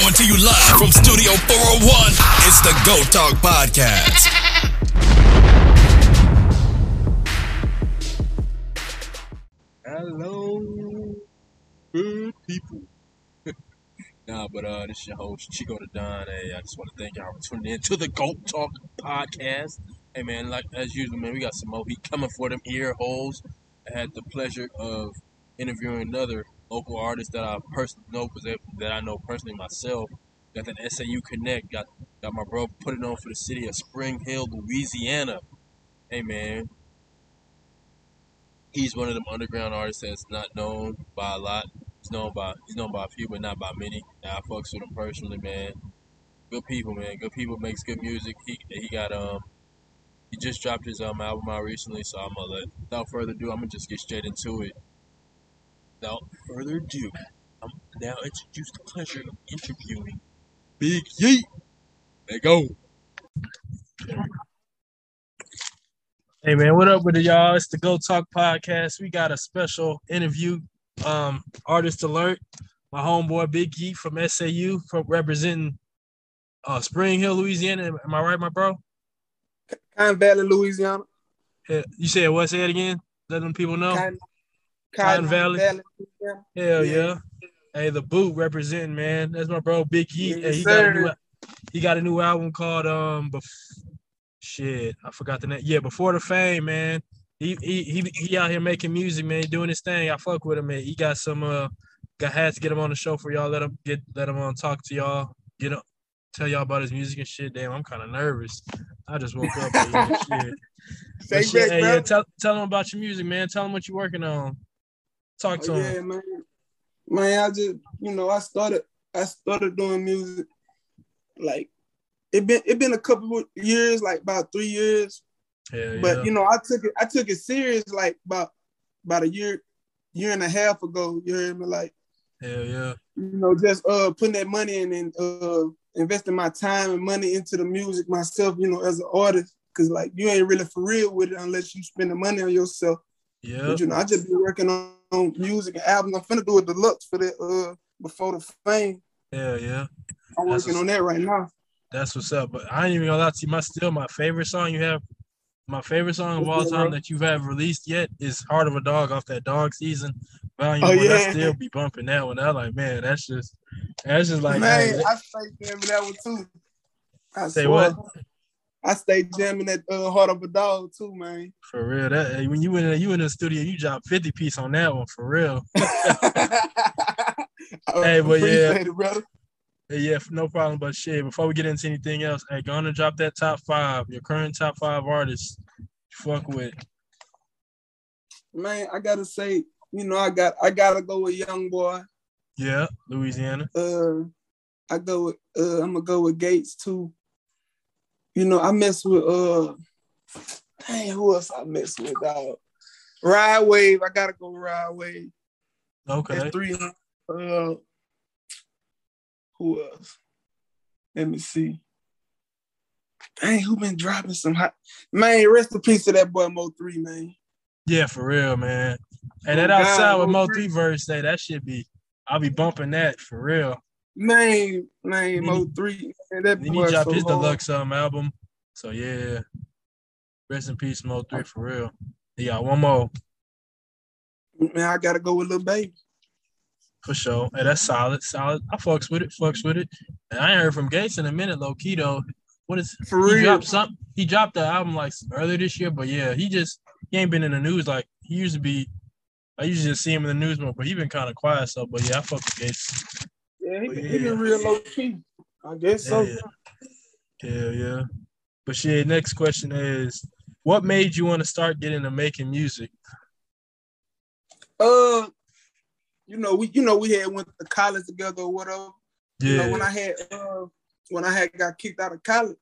Coming to you live from Studio 401. It's the Goat Talk Podcast. Hello, good people. nah, but uh, this is your host Chico the Don. Hey, I just want to thank y'all for tuning in to the Goat Talk podcast. Hey man, like as usual, man, we got some more heat coming for them ear holes. I had the pleasure of interviewing another local artist that I personally know, that I know personally myself. Got that SAU Connect. Got got my bro put it on for the city of Spring Hill, Louisiana. Hey man, he's one of them underground artists that's not known by a lot. He's known by he's known by a few, but not by many. I fucks with him personally, man. Good people, man. Good people makes good music. He he got um he just dropped his um album out recently, so I'm gonna let without further ado, I'm gonna just get straight into it. Without further ado, I'm now introduce the pleasure of interviewing Big Yeet. Let go. Hey man, what up with it, y'all? It's the Goat Talk podcast. We got a special interview. Um, artist alert. My homeboy Big Yeet from SAU, from representing uh Spring Hill, Louisiana. Am I right, my bro? Cotton Valley, Louisiana. Yeah, you said what? Say it again. Let them people know. Cotton, Cotton Valley. Louisiana. Hell yeah. Yeah. Hey, the boot representing man. That's my bro Big Yeet. Yes, he got a new he got a new album called um Bef- shit. I forgot the name. Yeah, Before the Fame, man. He he he he out here making music, man, doing his thing. I fuck with him, man. He got some uh got had to get him on the show for y'all. Let him get let him on talk to y'all. Get up tell y'all about his music and shit. Damn, I'm kind of nervous. I just woke up shit. But shit, back, hey, bro. yeah, tell tell him about your music, man. Tell him what you're working on. Talk to Oh, him. yeah, man. Man, I just, you know, I started, I started doing music. Like, it been, it been a couple of years, like about three years. Hell But yeah. you know, I took it, I took it serious, like about, about a year, year and a half ago. You heard me, like, Hell yeah. you know, just uh putting that money in and uh investing my time and money into the music myself. You know, as an artist, because like you ain't really for real with it unless you spend the money on yourself. Yeah. But you know, I just be working on, on music and albums. I'm finna do a deluxe for that uh before the fame. Yeah, yeah. I'm That's working on that right now. That's what's up. But I ain't even gonna lie to you. My still my favorite song you have, my favorite song of all time that you've ever released yet is "Heart of a Dog" off that Dog season. Volume Oh, one. I yeah. still be bumping that one. I like, man, that's just, that's just like, Man, hey, I jamming that one too. I Say swear. what? I stay jamming that uh, heart of a dog too, man. for real. That when you in you in the studio, you drop fifty piece on that one for real. Hey, but yeah. it, brother. Hey, yeah, no problem. But shit, before we get into anything else, hey, go on and drop that top five, your current top five artists. you Fuck with. Man, I gotta say, you know, I got I gotta go with Young Boy. Yeah, Louisiana. Uh I go with uh I'm gonna go with Gates too. You know, I mess with uh dang, who else I mess with, dog? Rod Wave, I gotta go Rod Wave. Okay. That's three. Uh who else? Let me see. Dang, who been dropping some hot man? Rest in peace to that boy Mo three, man. Yeah, for real, man. And Oh, that outside with Mo Mo three. three verse, say that should be. I'll be bumping that for real. Name Mo he- three. Man, that Then he dropped so his hard. deluxe um album. So yeah. Rest in peace, Mo three for real. He got one more Man, I gotta go with Lil Baby. for sure. Hey, that's solid, solid. I fucks with it, fucks with it. And I ain't heard from Gates in a minute, low key though. What is For he real. dropped some he dropped the album like earlier this year, but yeah, he just he ain't been in the news like he used to be. I usually just see him in the news more, but he been kind of quiet. So, but yeah, I fuck with Gates. Yeah, he, Oh, he yeah. been real low key. I guess so. Yeah, yeah, yeah, yeah. But shit, next question is, what made you want to start getting into making music? Uh, you know, we you know we had went to college together or whatever. You know, when I had uh when I had got kicked out of college,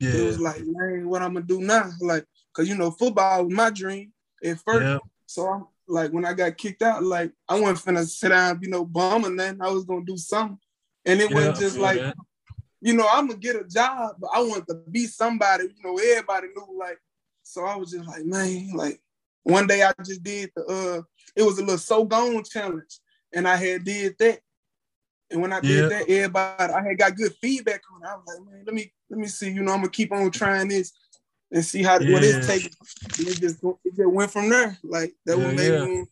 it was like, man, what I'm gonna do now? Like, cause you know, football was my dream at first. yeah, So I'm like when I got kicked out, like I wasn't finna sit down, you know, bum and then I was gonna do something. And it yeah. wasn't just like, that. you know, I'm gonna get a job, but I wanted to be somebody, you know, everybody knew like, so I was just like, man, like one day I just did the uh it was a little so gone challenge and I had did that. And when I Yeah. did that, everybody I had got good feedback on. it. I was like, man, let me let me see. You know, I'm gonna keep on trying this and see how what Yeah. it's taking. And it just it just went from there. Like that Yeah, what made yeah. me.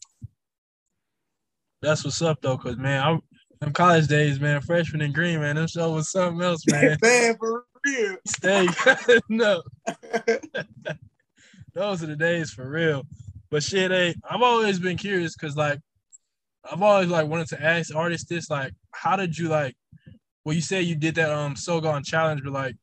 That's what's up though, cause man, I'm them college days, man, freshman in green, man, them show was something else, man. Man, for real. Stay no. Those are the days for real. But shit, hey, I've always been curious because like I've always like wanted to ask artists this, like, how did you like well you said you did that um so gone challenge, but like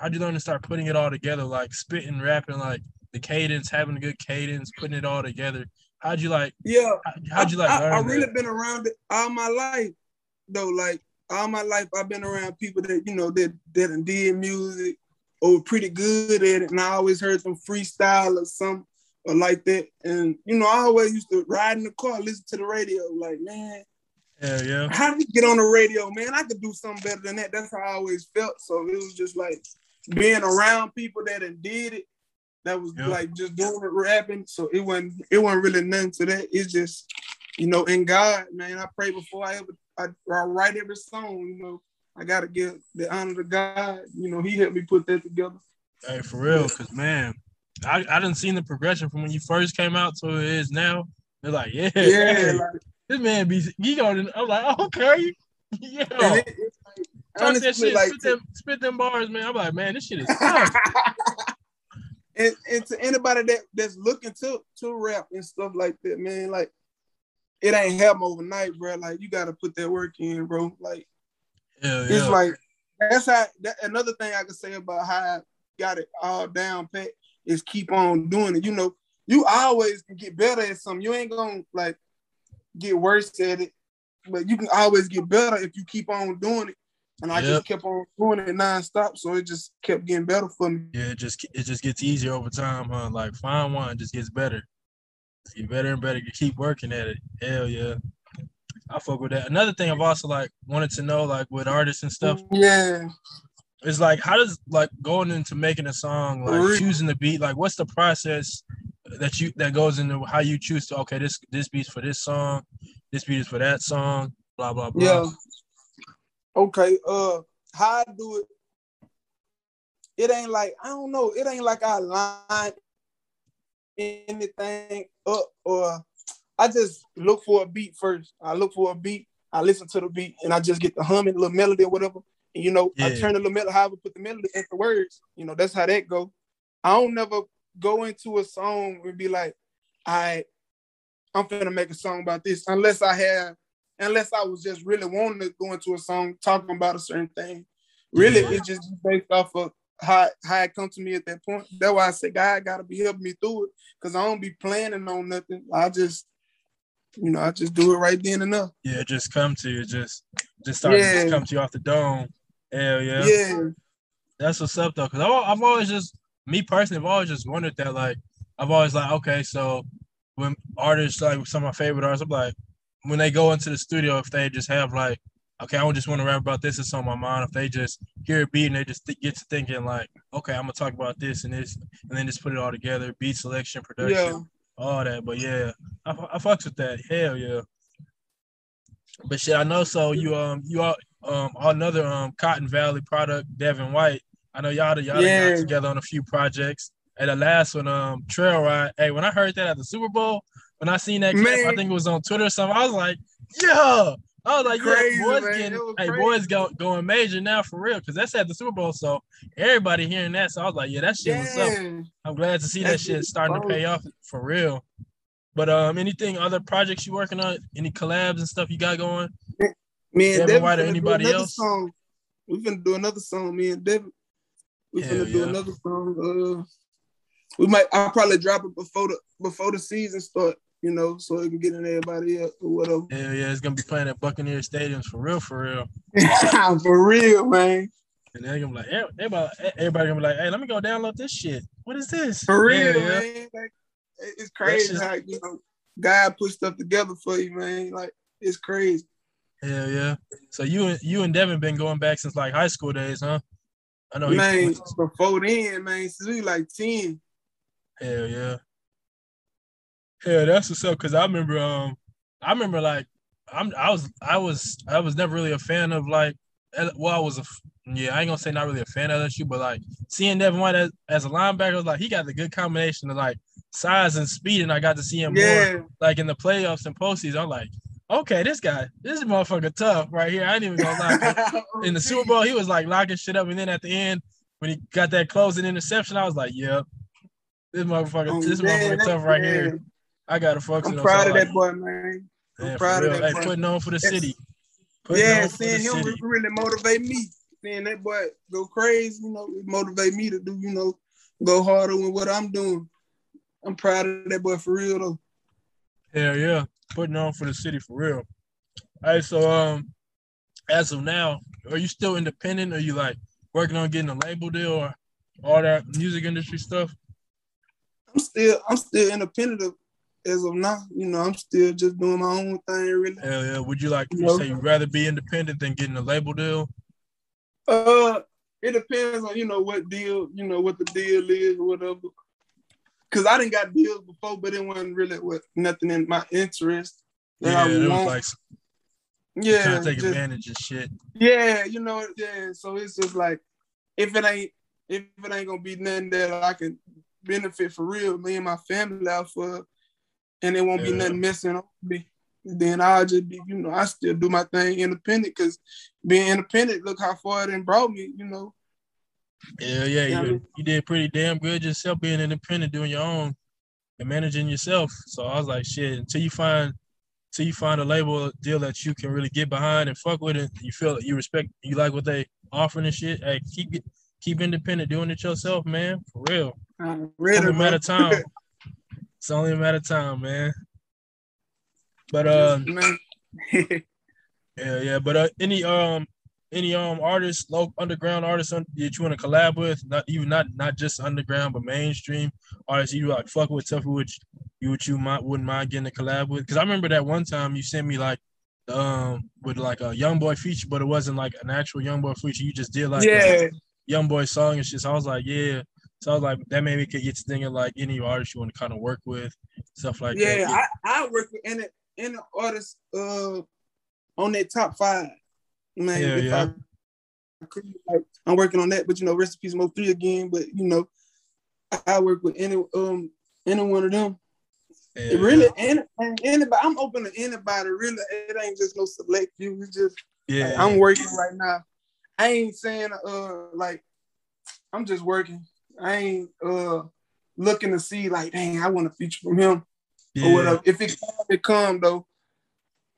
how'd you learn to start putting it all together, like spitting, rapping, like the cadence, having a good cadence, putting it all together. How'd you like Yeah. how- how'd you like I, learn I, I that? really been around it all my life, though. Like all my life, I've been around people that you know that that did music or were pretty good at it, and I always heard them freestyle or some or like that. And you know, I always used to ride in the car, listen to the radio. Like, man, Hell yeah. how did you get on the radio, man? I could do something better than that. That's how I always felt. So it was just like being around people that did it. That was Yeah. like just doing it rapping. So it wasn't it wasn't really nothing to that. It's just, you know, in God, man. I pray before I ever I, I write every song, you know. I gotta give the honor to God. You know, he helped me put that together. Hey, for real, cause man, I I didn't see the progression from when you first came out to it is now. They're like, yeah, Yeah, like, this man be he going. I'm like, okay, yeah. it- it's like, that honestly, shit, like, spit them, spit them bars, man. I'm like, man, this shit is tough. and, and to anybody that that's looking to to rap and stuff like that, man, like it ain't happen overnight, bro. Like you gotta put that work in, bro. Like Hell it's yeah. like that's how that, another thing I can say about how I got it all down pat is keep on doing it. You know, you always can get better at something. You ain't gonna like get worse at it, but you can always get better if you keep on doing it. And I Yep. just kept on doing it nonstop, so it just kept getting better for me. yeah, it just it just gets easier over time, huh? Like fine wine just gets better. Get better and better. You keep working at it. Hell yeah. I fuck with that. Another thing I've also like wanted to know, like with artists and stuff, Yeah. It's like how does like going into making a song, like choosing the beat, like what's the process that you that goes into how you choose to okay, this this beat's for this song, this beat is for that song, blah blah blah. Yeah. Okay. Uh, how I do it? It ain't like I don't know. It ain't like I line anything up or I just look for a beat first. I look for a beat. I listen to the beat and I just get the humming, little melody or whatever. And you know, I turn the little melody, however, put the melody into words. You know, that's how that go. I don't never go into a song and be like, I, I'm finna make a song about this unless I have unless I was just really wanting to go into a song talking about a certain thing. Really, Yeah. it's just based off of how how it come to me at that point. That's why I say God gotta be helping me through it. Cause I don't be planning on nothing. I just, you know, I just do it right then and there. Yeah, just come to you, just just start to just come to you off the dome. Hell yeah. Yeah. That's what's up though, because I've, I've always just me personally, I've always just wondered that. Like, I've always like, okay, so when artists like some of my favorite artists, I'm like, when they go into the studio, if they just have like, okay, I don't just want to rap about this, it's on my mind. If they just hear a beat and they just th- get to thinking like, okay, I'm gonna talk about this and this, and then just put it all together, beat selection, production, Yeah. all that. But yeah, I, I fucks with that. Hell yeah. But shit, I know. So you um you are um another um Cotton Valley product, Devin White. I know y'all y'all Yeah. got together on a few projects. And the last one, um, Trail Ride. Hey, when I heard that at the Super Bowl, when I seen that clip, I think it was on Twitter or something. I was like, yeah. I was like, Crazy, yeah, boys man. getting, hey, crazy. boys go, going major now for real, because that's at the Super Bowl. So everybody hearing that, so I was like, yeah, that shit was up. I'm glad to see that That shit starting to pay off for real. But um, anything other projects you working on? Any collabs and stuff you got going? Me and Devin White or anybody else? Song. We finna do another song, me and Devin. We Hell finna do yeah. another song. Uh, we might I'll probably drop it before the before the season start, you know, so it can get in everybody else or whatever. Hell yeah, it's gonna be playing at Buccaneer Stadiums for real, for real. For real, man. And they're gonna be like, eh, everybody, everybody gonna be like, hey, let me go download this shit. What is this? For real, Yeah, yeah. man. Like, it's crazy just- how you know God put stuff together for you, man. Like it's crazy. Hell yeah. So you and you and Devin been going back since like high school days, huh? I know man, before then, man, since we like 10. Hell yeah. Hell, that's what's up. Cause I remember um I remember like I'm I was I was I was never really a fan of like well I was a, yeah I ain't gonna say not really a fan of LSU but like seeing Devin White as, as a linebacker was like he got the good combination of like size and speed and I got to see him more like in the playoffs and postseason I'm like okay this guy this motherfucker tough right here I ain't even gonna lie in the Super Bowl he was like locking shit up and then at the end when he got that closing interception I was like yep this motherfucker Oh, this man, motherfucker tough right here I gotta fuck I'm proud of like, that boy, man. I'm proud of that Hey, boy. putting on for the city. Putting Yeah, on for the seeing him city. really motivate me. Seeing that boy go crazy, you know, motivate me to do, you know, go harder with what I'm doing. I'm proud of that boy for real though. Hell yeah, putting on for the city for real. All right, so um, as of now, are you still independent? Are you like working on getting a label deal or all that music industry stuff? I'm still I'm still independent of, as of now. You know, I'm still just doing my own thing really. Hell yeah. Would you like you say you'd rather be independent than getting a label deal? Uh it depends on, you know, what deal, you know, what the deal is or whatever. Cause I didn't got deals before, but it wasn't really what nothing in my interest. Yeah, it was like yeah, trying to take just- advantage of shit. Yeah, you know, yeah. So it's just like if it ain't if it ain't gonna be nothing that I can benefit for real, me and my family out for, and it won't be nothing missing on me. Then I'll just be, you know, I still do my thing independent because being independent, look how far it brought me, you know. Yeah, yeah, you, you did pretty damn good yourself being independent, doing your own and managing yourself. So I was like, shit, until you find until you find a label deal that you can really get behind and fuck with it, you feel that you respect you like what they offering and shit. Hey, keep it keep independent, doing it yourself, man. For real. I'm It's only a matter of time. it's only a matter of time, man. But uh Yeah, yeah. But uh, any um any um artists, local underground artists that you want to collab with, not even not not just underground, but mainstream artists you like fuck with, tough which you would you might wouldn't mind getting a collab with? Because I remember that one time you sent me like um with like a young boy feature, but it wasn't like an actual young boy feature. You just did like a yeah, young boy song and shit. So I was like, yeah. So I was like, that maybe could get to thinking like any artist you want to kind of work with, stuff like yeah. that. Yeah, I, I work with any any artist uh on that top five. Man, Yeah, yeah. I could, like, I'm working on that, but you know, recipes Mo three again. But you know, I, work with any um any one of them. Yeah, really any, anybody. I'm open to anybody. Really, it ain't just no select few. It's just yeah. like, I'm working right now. I ain't saying uh like I'm just working. I ain't uh looking to see like, dang, I want a feature from him yeah. or whatever. If it come, it come though.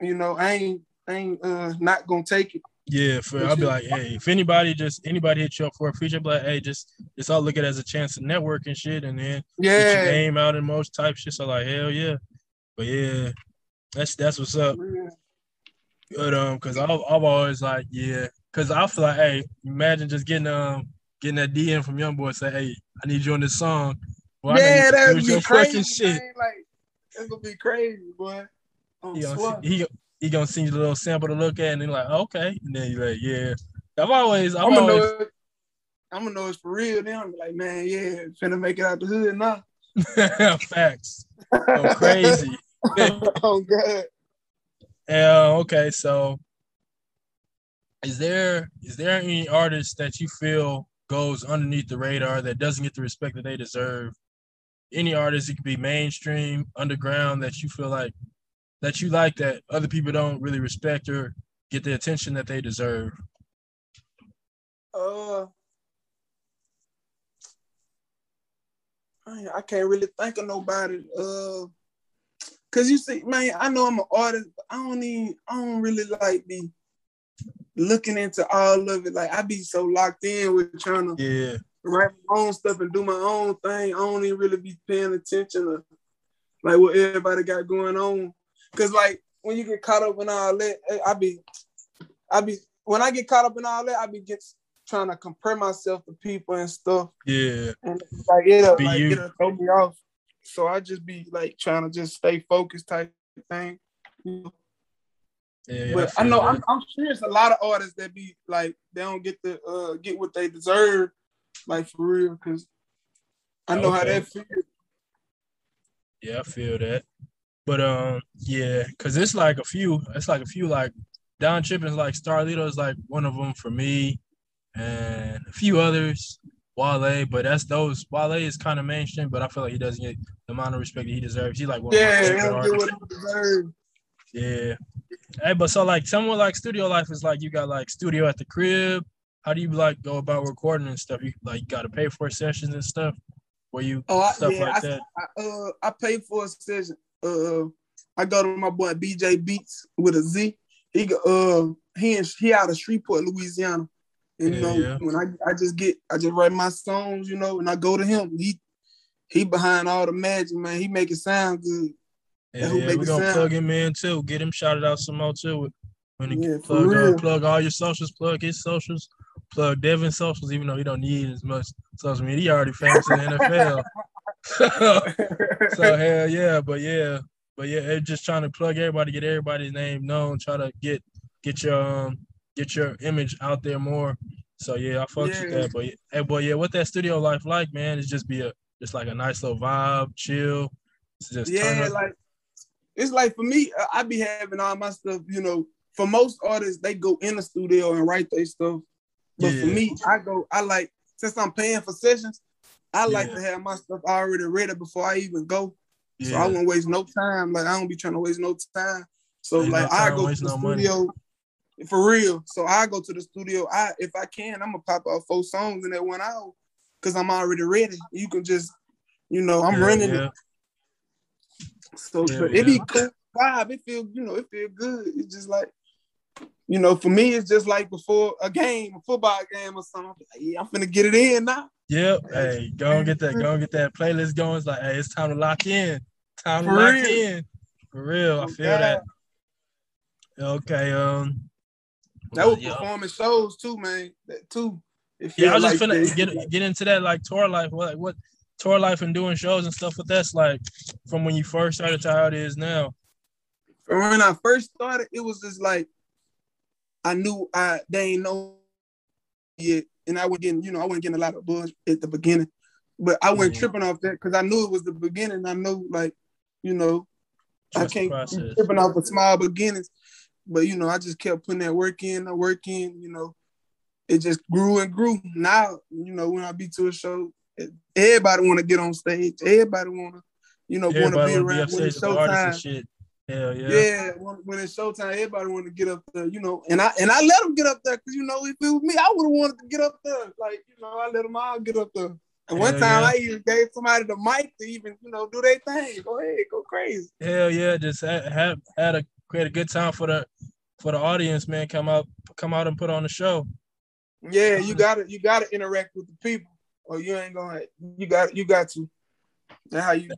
You know, I ain't I ain't uh not gonna take it. Yeah, for I'll be like, hey, if anybody just anybody hit you up for a feature, like, hey, just just I'll look at it as a chance to network and shit, and then yeah, get your name out in most type shit. So like, hell yeah, but yeah, that's that's what's up. But um, cause I've I've always like, yeah, cause I feel like, hey, imagine just getting um getting that DM from young boy say, hey, I need you on this song. Well, I know you yeah, can that'd be crazy. shit. Man. Like that's gonna be crazy, boy. I'm He gonna, he, he gonna send you a little sample to look at, and then like, okay, and then you're like, yeah. I've always, I've I'm gonna always, know it. I'm gonna know it's for real. Then I'm like, man, yeah, finna make it out the hood now. facts. Go crazy. oh God. Yeah, okay. So is there is there any artist that you feel goes underneath the radar that doesn't get the respect that they deserve? Any artist, it could be mainstream, underground, that you feel like that you like that other people don't really respect or get the attention that they deserve. Uh, I can't really think of nobody. Uh, cause you see, man, I know I'm an artist, but I don't even, I don't really like be looking into all of it. Like I be so locked in with trying to Yeah, write my own stuff and do my own thing. I don't even really be paying attention to like what everybody got going on. Cause like when you get caught up in all that, eh, I be, I be when I get caught up in all that, I be just trying to compare myself to people and stuff, yeah, and like it'll Be like you. it'll throw me off. So I just be like trying to just stay focused type thing. yeah. yeah but I, feel know that. I'm, I'm sure it's a lot of artists that be like they don't get the uh get what they deserve, like for real. Because I know how Okay. that feels. Yeah, I feel that. But um, yeah, cause it's like a few. It's like a few like Don Chippen's like Starlito is like one of them for me, and a few others. Wale, but that's those. Wale is kind of mainstream, but I feel like he doesn't get the amount of respect that he deserves. He's like one Yeah, of he my favorite don't get artists. what he deserves. Yeah. Hey, but so like someone like studio life is like you got like studio at the crib. How do you like go about recording and stuff? You like you got to pay for sessions and stuff. Where you Oh, stuff yeah, like I, that. I, uh, I pay for a session. Uh, I go to my boy BJ Beats with a Z. He go, uh, he in, he out of Shreveport, Louisiana. And, you know, yeah. when I, I just get, I just write my songs, you know, and I go to him. He he behind all the magic, man. He make it sound good. Yeah, who yeah, make we're gonna sound. plug him in too. Get him shouted out some more too. When he Yeah, plug uh, plug all your socials, plug his socials, plug Devin's socials, even though he don't need as much social media. He already famous in the NFL. so hell yeah, but yeah, but yeah, it's just trying to plug everybody, get everybody's name known, try to get get your um get your image out there more. So yeah, I fucks with that. But hey, boy, yeah, what that studio life like, man, is just be a just like a nice little vibe, chill. It's just yeah, like it's like for me, I- I be having all my stuff, you know. For most artists, they go in the studio and write their stuff. But for me, I go, I like since I'm paying for sessions, I like Yeah. to have my stuff already ready before I even go. So I won't waste no time. Like I don't be trying to waste no time. So Ain't no like I go to the no money. studio for real. So I go to the studio. I if I can, I'm gonna pop out four songs in that one hour because I'm already ready. You can just, you know, I'm Yeah, running yeah. it. So Yeah, it be yeah. cool vibe. It feel, you know, it feel good. It's just like, you know, for me, it's just like before a game, a football game or something. I'm like, yeah, I'm finna get it in now. Yep. Hey, go and get that. Go and get that playlist going. It's like, hey, it's time to lock in. Time to For lock real. in. For real, I feel God. that. Okay. Um. That was yeah. performing shows too, man. That too. It Yeah, I was feel just like finna get get into that like tour life. What what tour life and doing shows and stuff. What that's like from when you first started to how it is now. From when I first started, it was just like I knew I they ain't know yet, and I was getting, you know, I wasn't getting a lot of buzz at the beginning, but I wasn't Mhm. tripping off that because I knew it was the beginning. I knew, like, you know, Trust I can't be tripping off of small beginnings, but you know, I just kept putting that work in, the work in, you know, it just grew and grew. Now, you know, when I be to a show, everybody want to get on stage, everybody want to, you know, want to be around when it's showtime. Hell yeah. Yeah, when, when it's showtime, everybody want to get up there, you know, and I and I let them get up there because you know if it was me, I would have wanted to get up there. Like you know, I let them all get up there. And one Hell time, yeah. I even gave somebody the mic to even you know do their thing. Go ahead, go crazy. Hell yeah. Just had had, had a create a good time for the for the audience, man. Come out come out and put on the show. Yeah, you gotta you gotta interact with the people, or you ain't gonna. You got you got to. That's how you.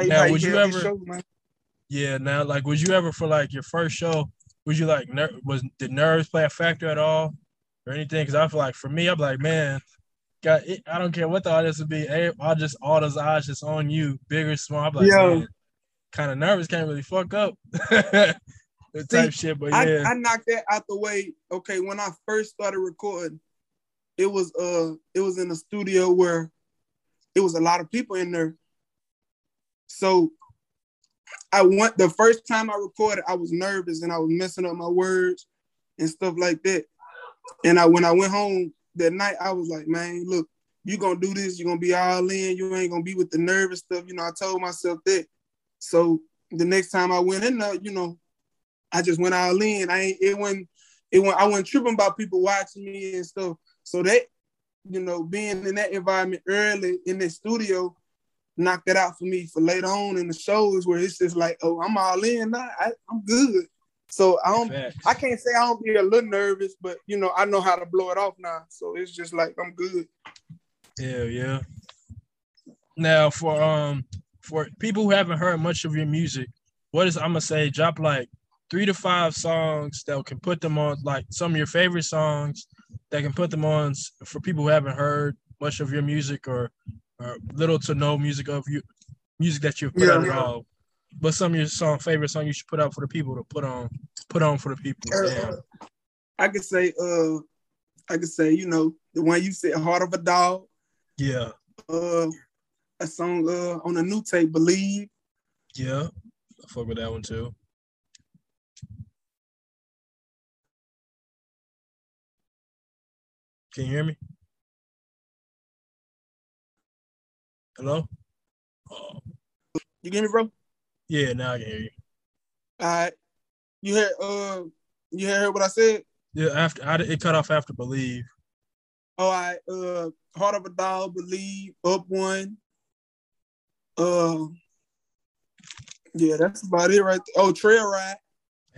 You, Now, how would you ever- shows, man. Yeah. Now, like, would you ever for like your first show? Was you like ner- was did nerves play a factor at all or anything? Because I feel like for me, I'm like, man, got it, I don't care what the audience would be. I just all those eyes just on you, big or small. I'm like, Yeah. man, kind of nervous, can't really fuck up. that type shit, but I, yeah, I knocked that out the way. Okay, when I first started recording, it was uh it was in a studio where it was a lot of people in there. So I went the first time I recorded, I was nervous and I was messing up my words and stuff like that. And I when I went home that night, I was like, man, look, you gonna do this, you're gonna be all in, you ain't gonna be with the nervous stuff. You know, I told myself that. So the next time I went in there, you know, I just went all in. I ain't it went it went I wasn't tripping about people watching me and stuff. So that, you know, being in that environment early in the studio knocked that out for me for later on in the shows where it's just like, oh, I'm all in now. I, I'm good. So I don't Facts. I can't say I don't be a little nervous, but you know, I know how to blow it off now. So it's just like I'm good. Hell yeah. Now for um for people who haven't heard much of your music, what is I'm gonna say drop like three to five songs that can put them on like some of your favorite songs that can put them on for people who haven't heard much of your music or, or little to no music of you music that you've put Yeah. out at all. But some of your song favorite song you should put out for the people to put on put on for the people. Damn. I could say uh I could say, you know, the one you said, Heart of a Dog, Yeah. uh a song uh on a new tape, Believe. Yeah, I fuck with that one too. Can you hear me? Hello? Oh, You get me, bro? yeah, now I can hear you. All right. You heard uh you heard what I said? Yeah, after I, it cut off after believe. All right, uh Heart of a Dog, Believe, Up One. Uh yeah, that's about it right there. Oh, Trail Ride.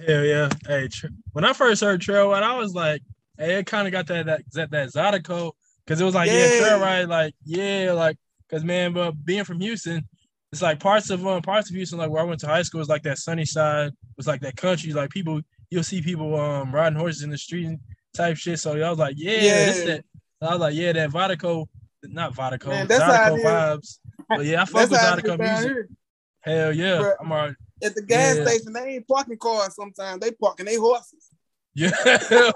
Hell yeah. Hey, when I first heard Trail Ride, I was like, hey, it kind of got that that that, that Zydeco because it was like, yeah, Yeah. Trail Ride, like, yeah, like, because man, but being from Houston, it's like parts of um parts of Houston, like where I went to high school, was like that sunny side, was like that country, like people, you'll see people um riding horses in the street and type shit. So I was like, yeah, this Yeah. that. I was like, yeah, that Vodako, not Vodako, Man, that's how Zydeco it is. vibes. But yeah, I fuck with is Zydeco music. here. Hell yeah, Bruh. I'm alright. At the gas Yeah. station, they ain't parking cars sometimes. They parking their horses. Yeah.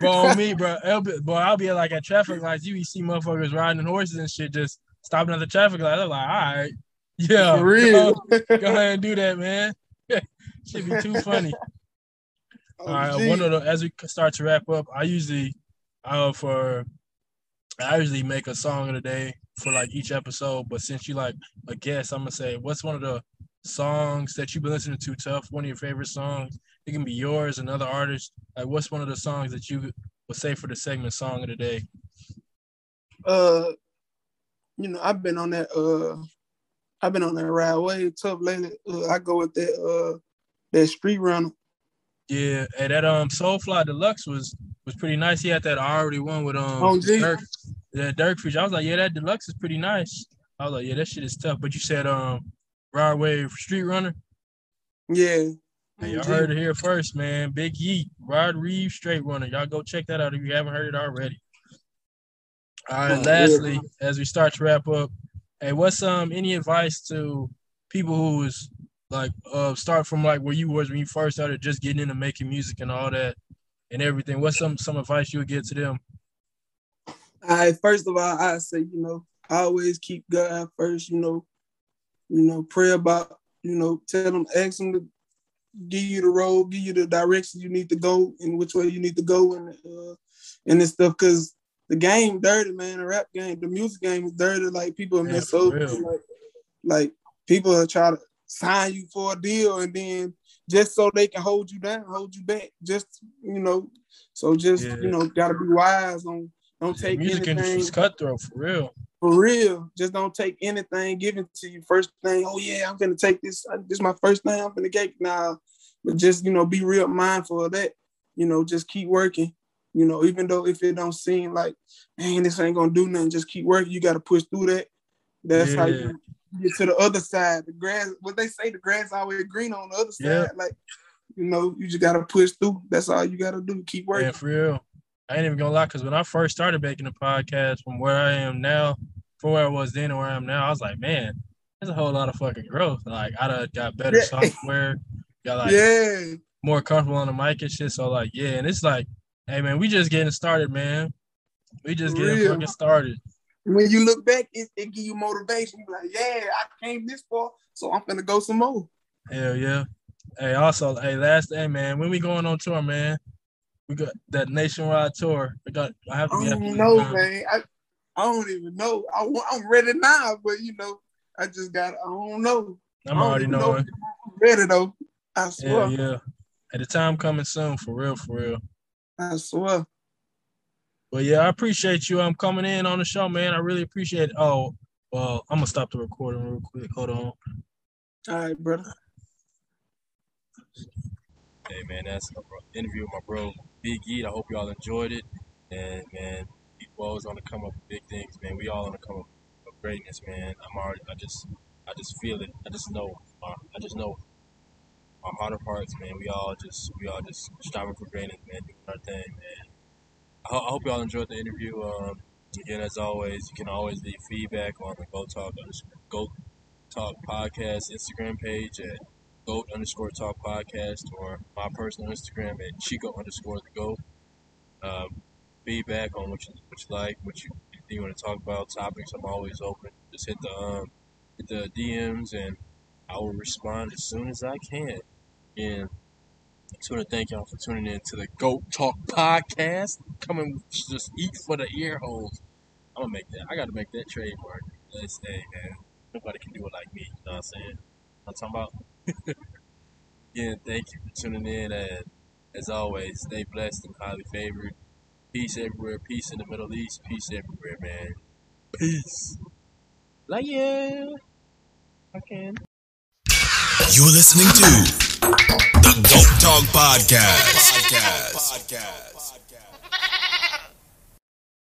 bro, on me, bro. Be, boy, I'll be like at traffic lights. You see motherfuckers riding horses and shit, just stopping at the traffic light. Like, all right. Yeah. For real. Go, go ahead and do that, man. Should be too funny. Oh, All right. One of the as we start to wrap up, I usually uh for I usually make a song of the day for like each episode. But since you like a guest, I'm gonna say what's one of the songs that you've been listening to tough, one of your favorite songs. It can be yours, another artist. Like what's one of the songs that you would say for the segment song of the day? uh, you know, I've been on that uh, I've been on that Rod Wave tough lately. Uh, I go with that uh, that street runner. Yeah, and that um Soulfly Deluxe was was pretty nice. He had that I already won with um Oh. Durk, that Durk feature. I was like, yeah, that deluxe is pretty nice. I was like, yeah, that shit is tough. But you said um Rod Wave Street Runner. Yeah. Hey, y'all heard it here first, man. Big Yeet, Rod Wave Street Runner. Y'all go check that out if you haven't heard it already. All right, Oh, lastly, as we start to wrap up, hey, what's um any advice to people who's like uh start from like where you was when you first started just getting into making music and all that and everything? What's some some advice you would give to them? All right. first of all, I say, you know, always keep God first, you know, you know, pray about, you know, tell them, ask them to give you the road, give you the direction you need to go and which way you need to go and uh and this stuff because the game dirty, man. The rap game, the music game is dirty. Like people Yeah, for up. Like, like people are try to sign you for a deal and then just so they can hold you down, hold you back. Just you know, so just Yeah. you know, gotta be wise on don't The take music anything industry's cutthroat for real. for real. Just don't take anything given to you. First thing, oh yeah, I'm gonna take this. uh, This is my first thing. I'm gonna get now. But just you know, be real mindful of that. You know, just keep working. You know, even though if it don't seem like, man, this ain't gonna do nothing, just keep working. You got to push through that. That's how you get to the other side. The grass, what they say, the grass always green on the other side. Yeah. Like, you know, you just gotta push through. That's all you gotta do. Keep working. Yeah, for real. I ain't even gonna lie, because when I first started making the podcast from where I am now, from where I was then and where I am now, I was like, man, there's a whole lot of fucking growth. Like I done got better Yeah. software, got like yeah. more comfortable on the mic and shit. So like, yeah, and it's like, hey man, we just getting started, man. We just For getting real. fucking started. when you look back, it, it give you motivation. You be like, yeah, I came this far, so I'm gonna go some more. Hell yeah. Hey, also, hey, last day, man. When we going on tour, man? We got that nationwide tour. We got. I have to I don't know, man. I, I don't even know. I, I'm ready now, but you know, I just got. I don't know. I'm don't already even know I'm ready though. I swear. Yeah, yeah. At the time coming soon, for real, for real. I swear. But yeah, I appreciate you. I'm coming in on the show, man. I really appreciate it. Oh, well, I'm gonna stop the recording real quick. Hold on. All right, brother. Hey man, that's an interview with my bro Big Yeet. I hope y'all enjoyed it. And man, people always on the come up with big things, man. We all on the come up with greatness, man. I'm already, I just, I just feel it. I just know, uh, I just know. Our heart of hearts, man. We all just, we all just striving for greatness, man. Doing our thing, man. I, ho- I hope y'all enjoyed the interview. Um, again, as always, you can always leave feedback on the Goat Talk Goat Talk podcast Instagram page at goat underscore talk podcast or my personal Instagram at chico underscore the goat. Um, feedback on what you what you like, what you you want to talk about, topics. I'm always open. Just hit the um, hit the DMs and I will respond as soon as I can. And I just want to thank y'all for tuning in to the Goat Talk podcast. Coming just eat for the ear holes. I'm gonna make that. I gotta make that trademark. Let's hey man. Nobody can do it like me. You know what I'm saying? I'm talking about. Again, thank you for tuning in and as always, stay blessed and highly favored. Peace everywhere, peace in the Middle East, peace everywhere, man. Peace. Like yeah. I can. You are listening to Goat Talk Podcast. Podcast. Podcast.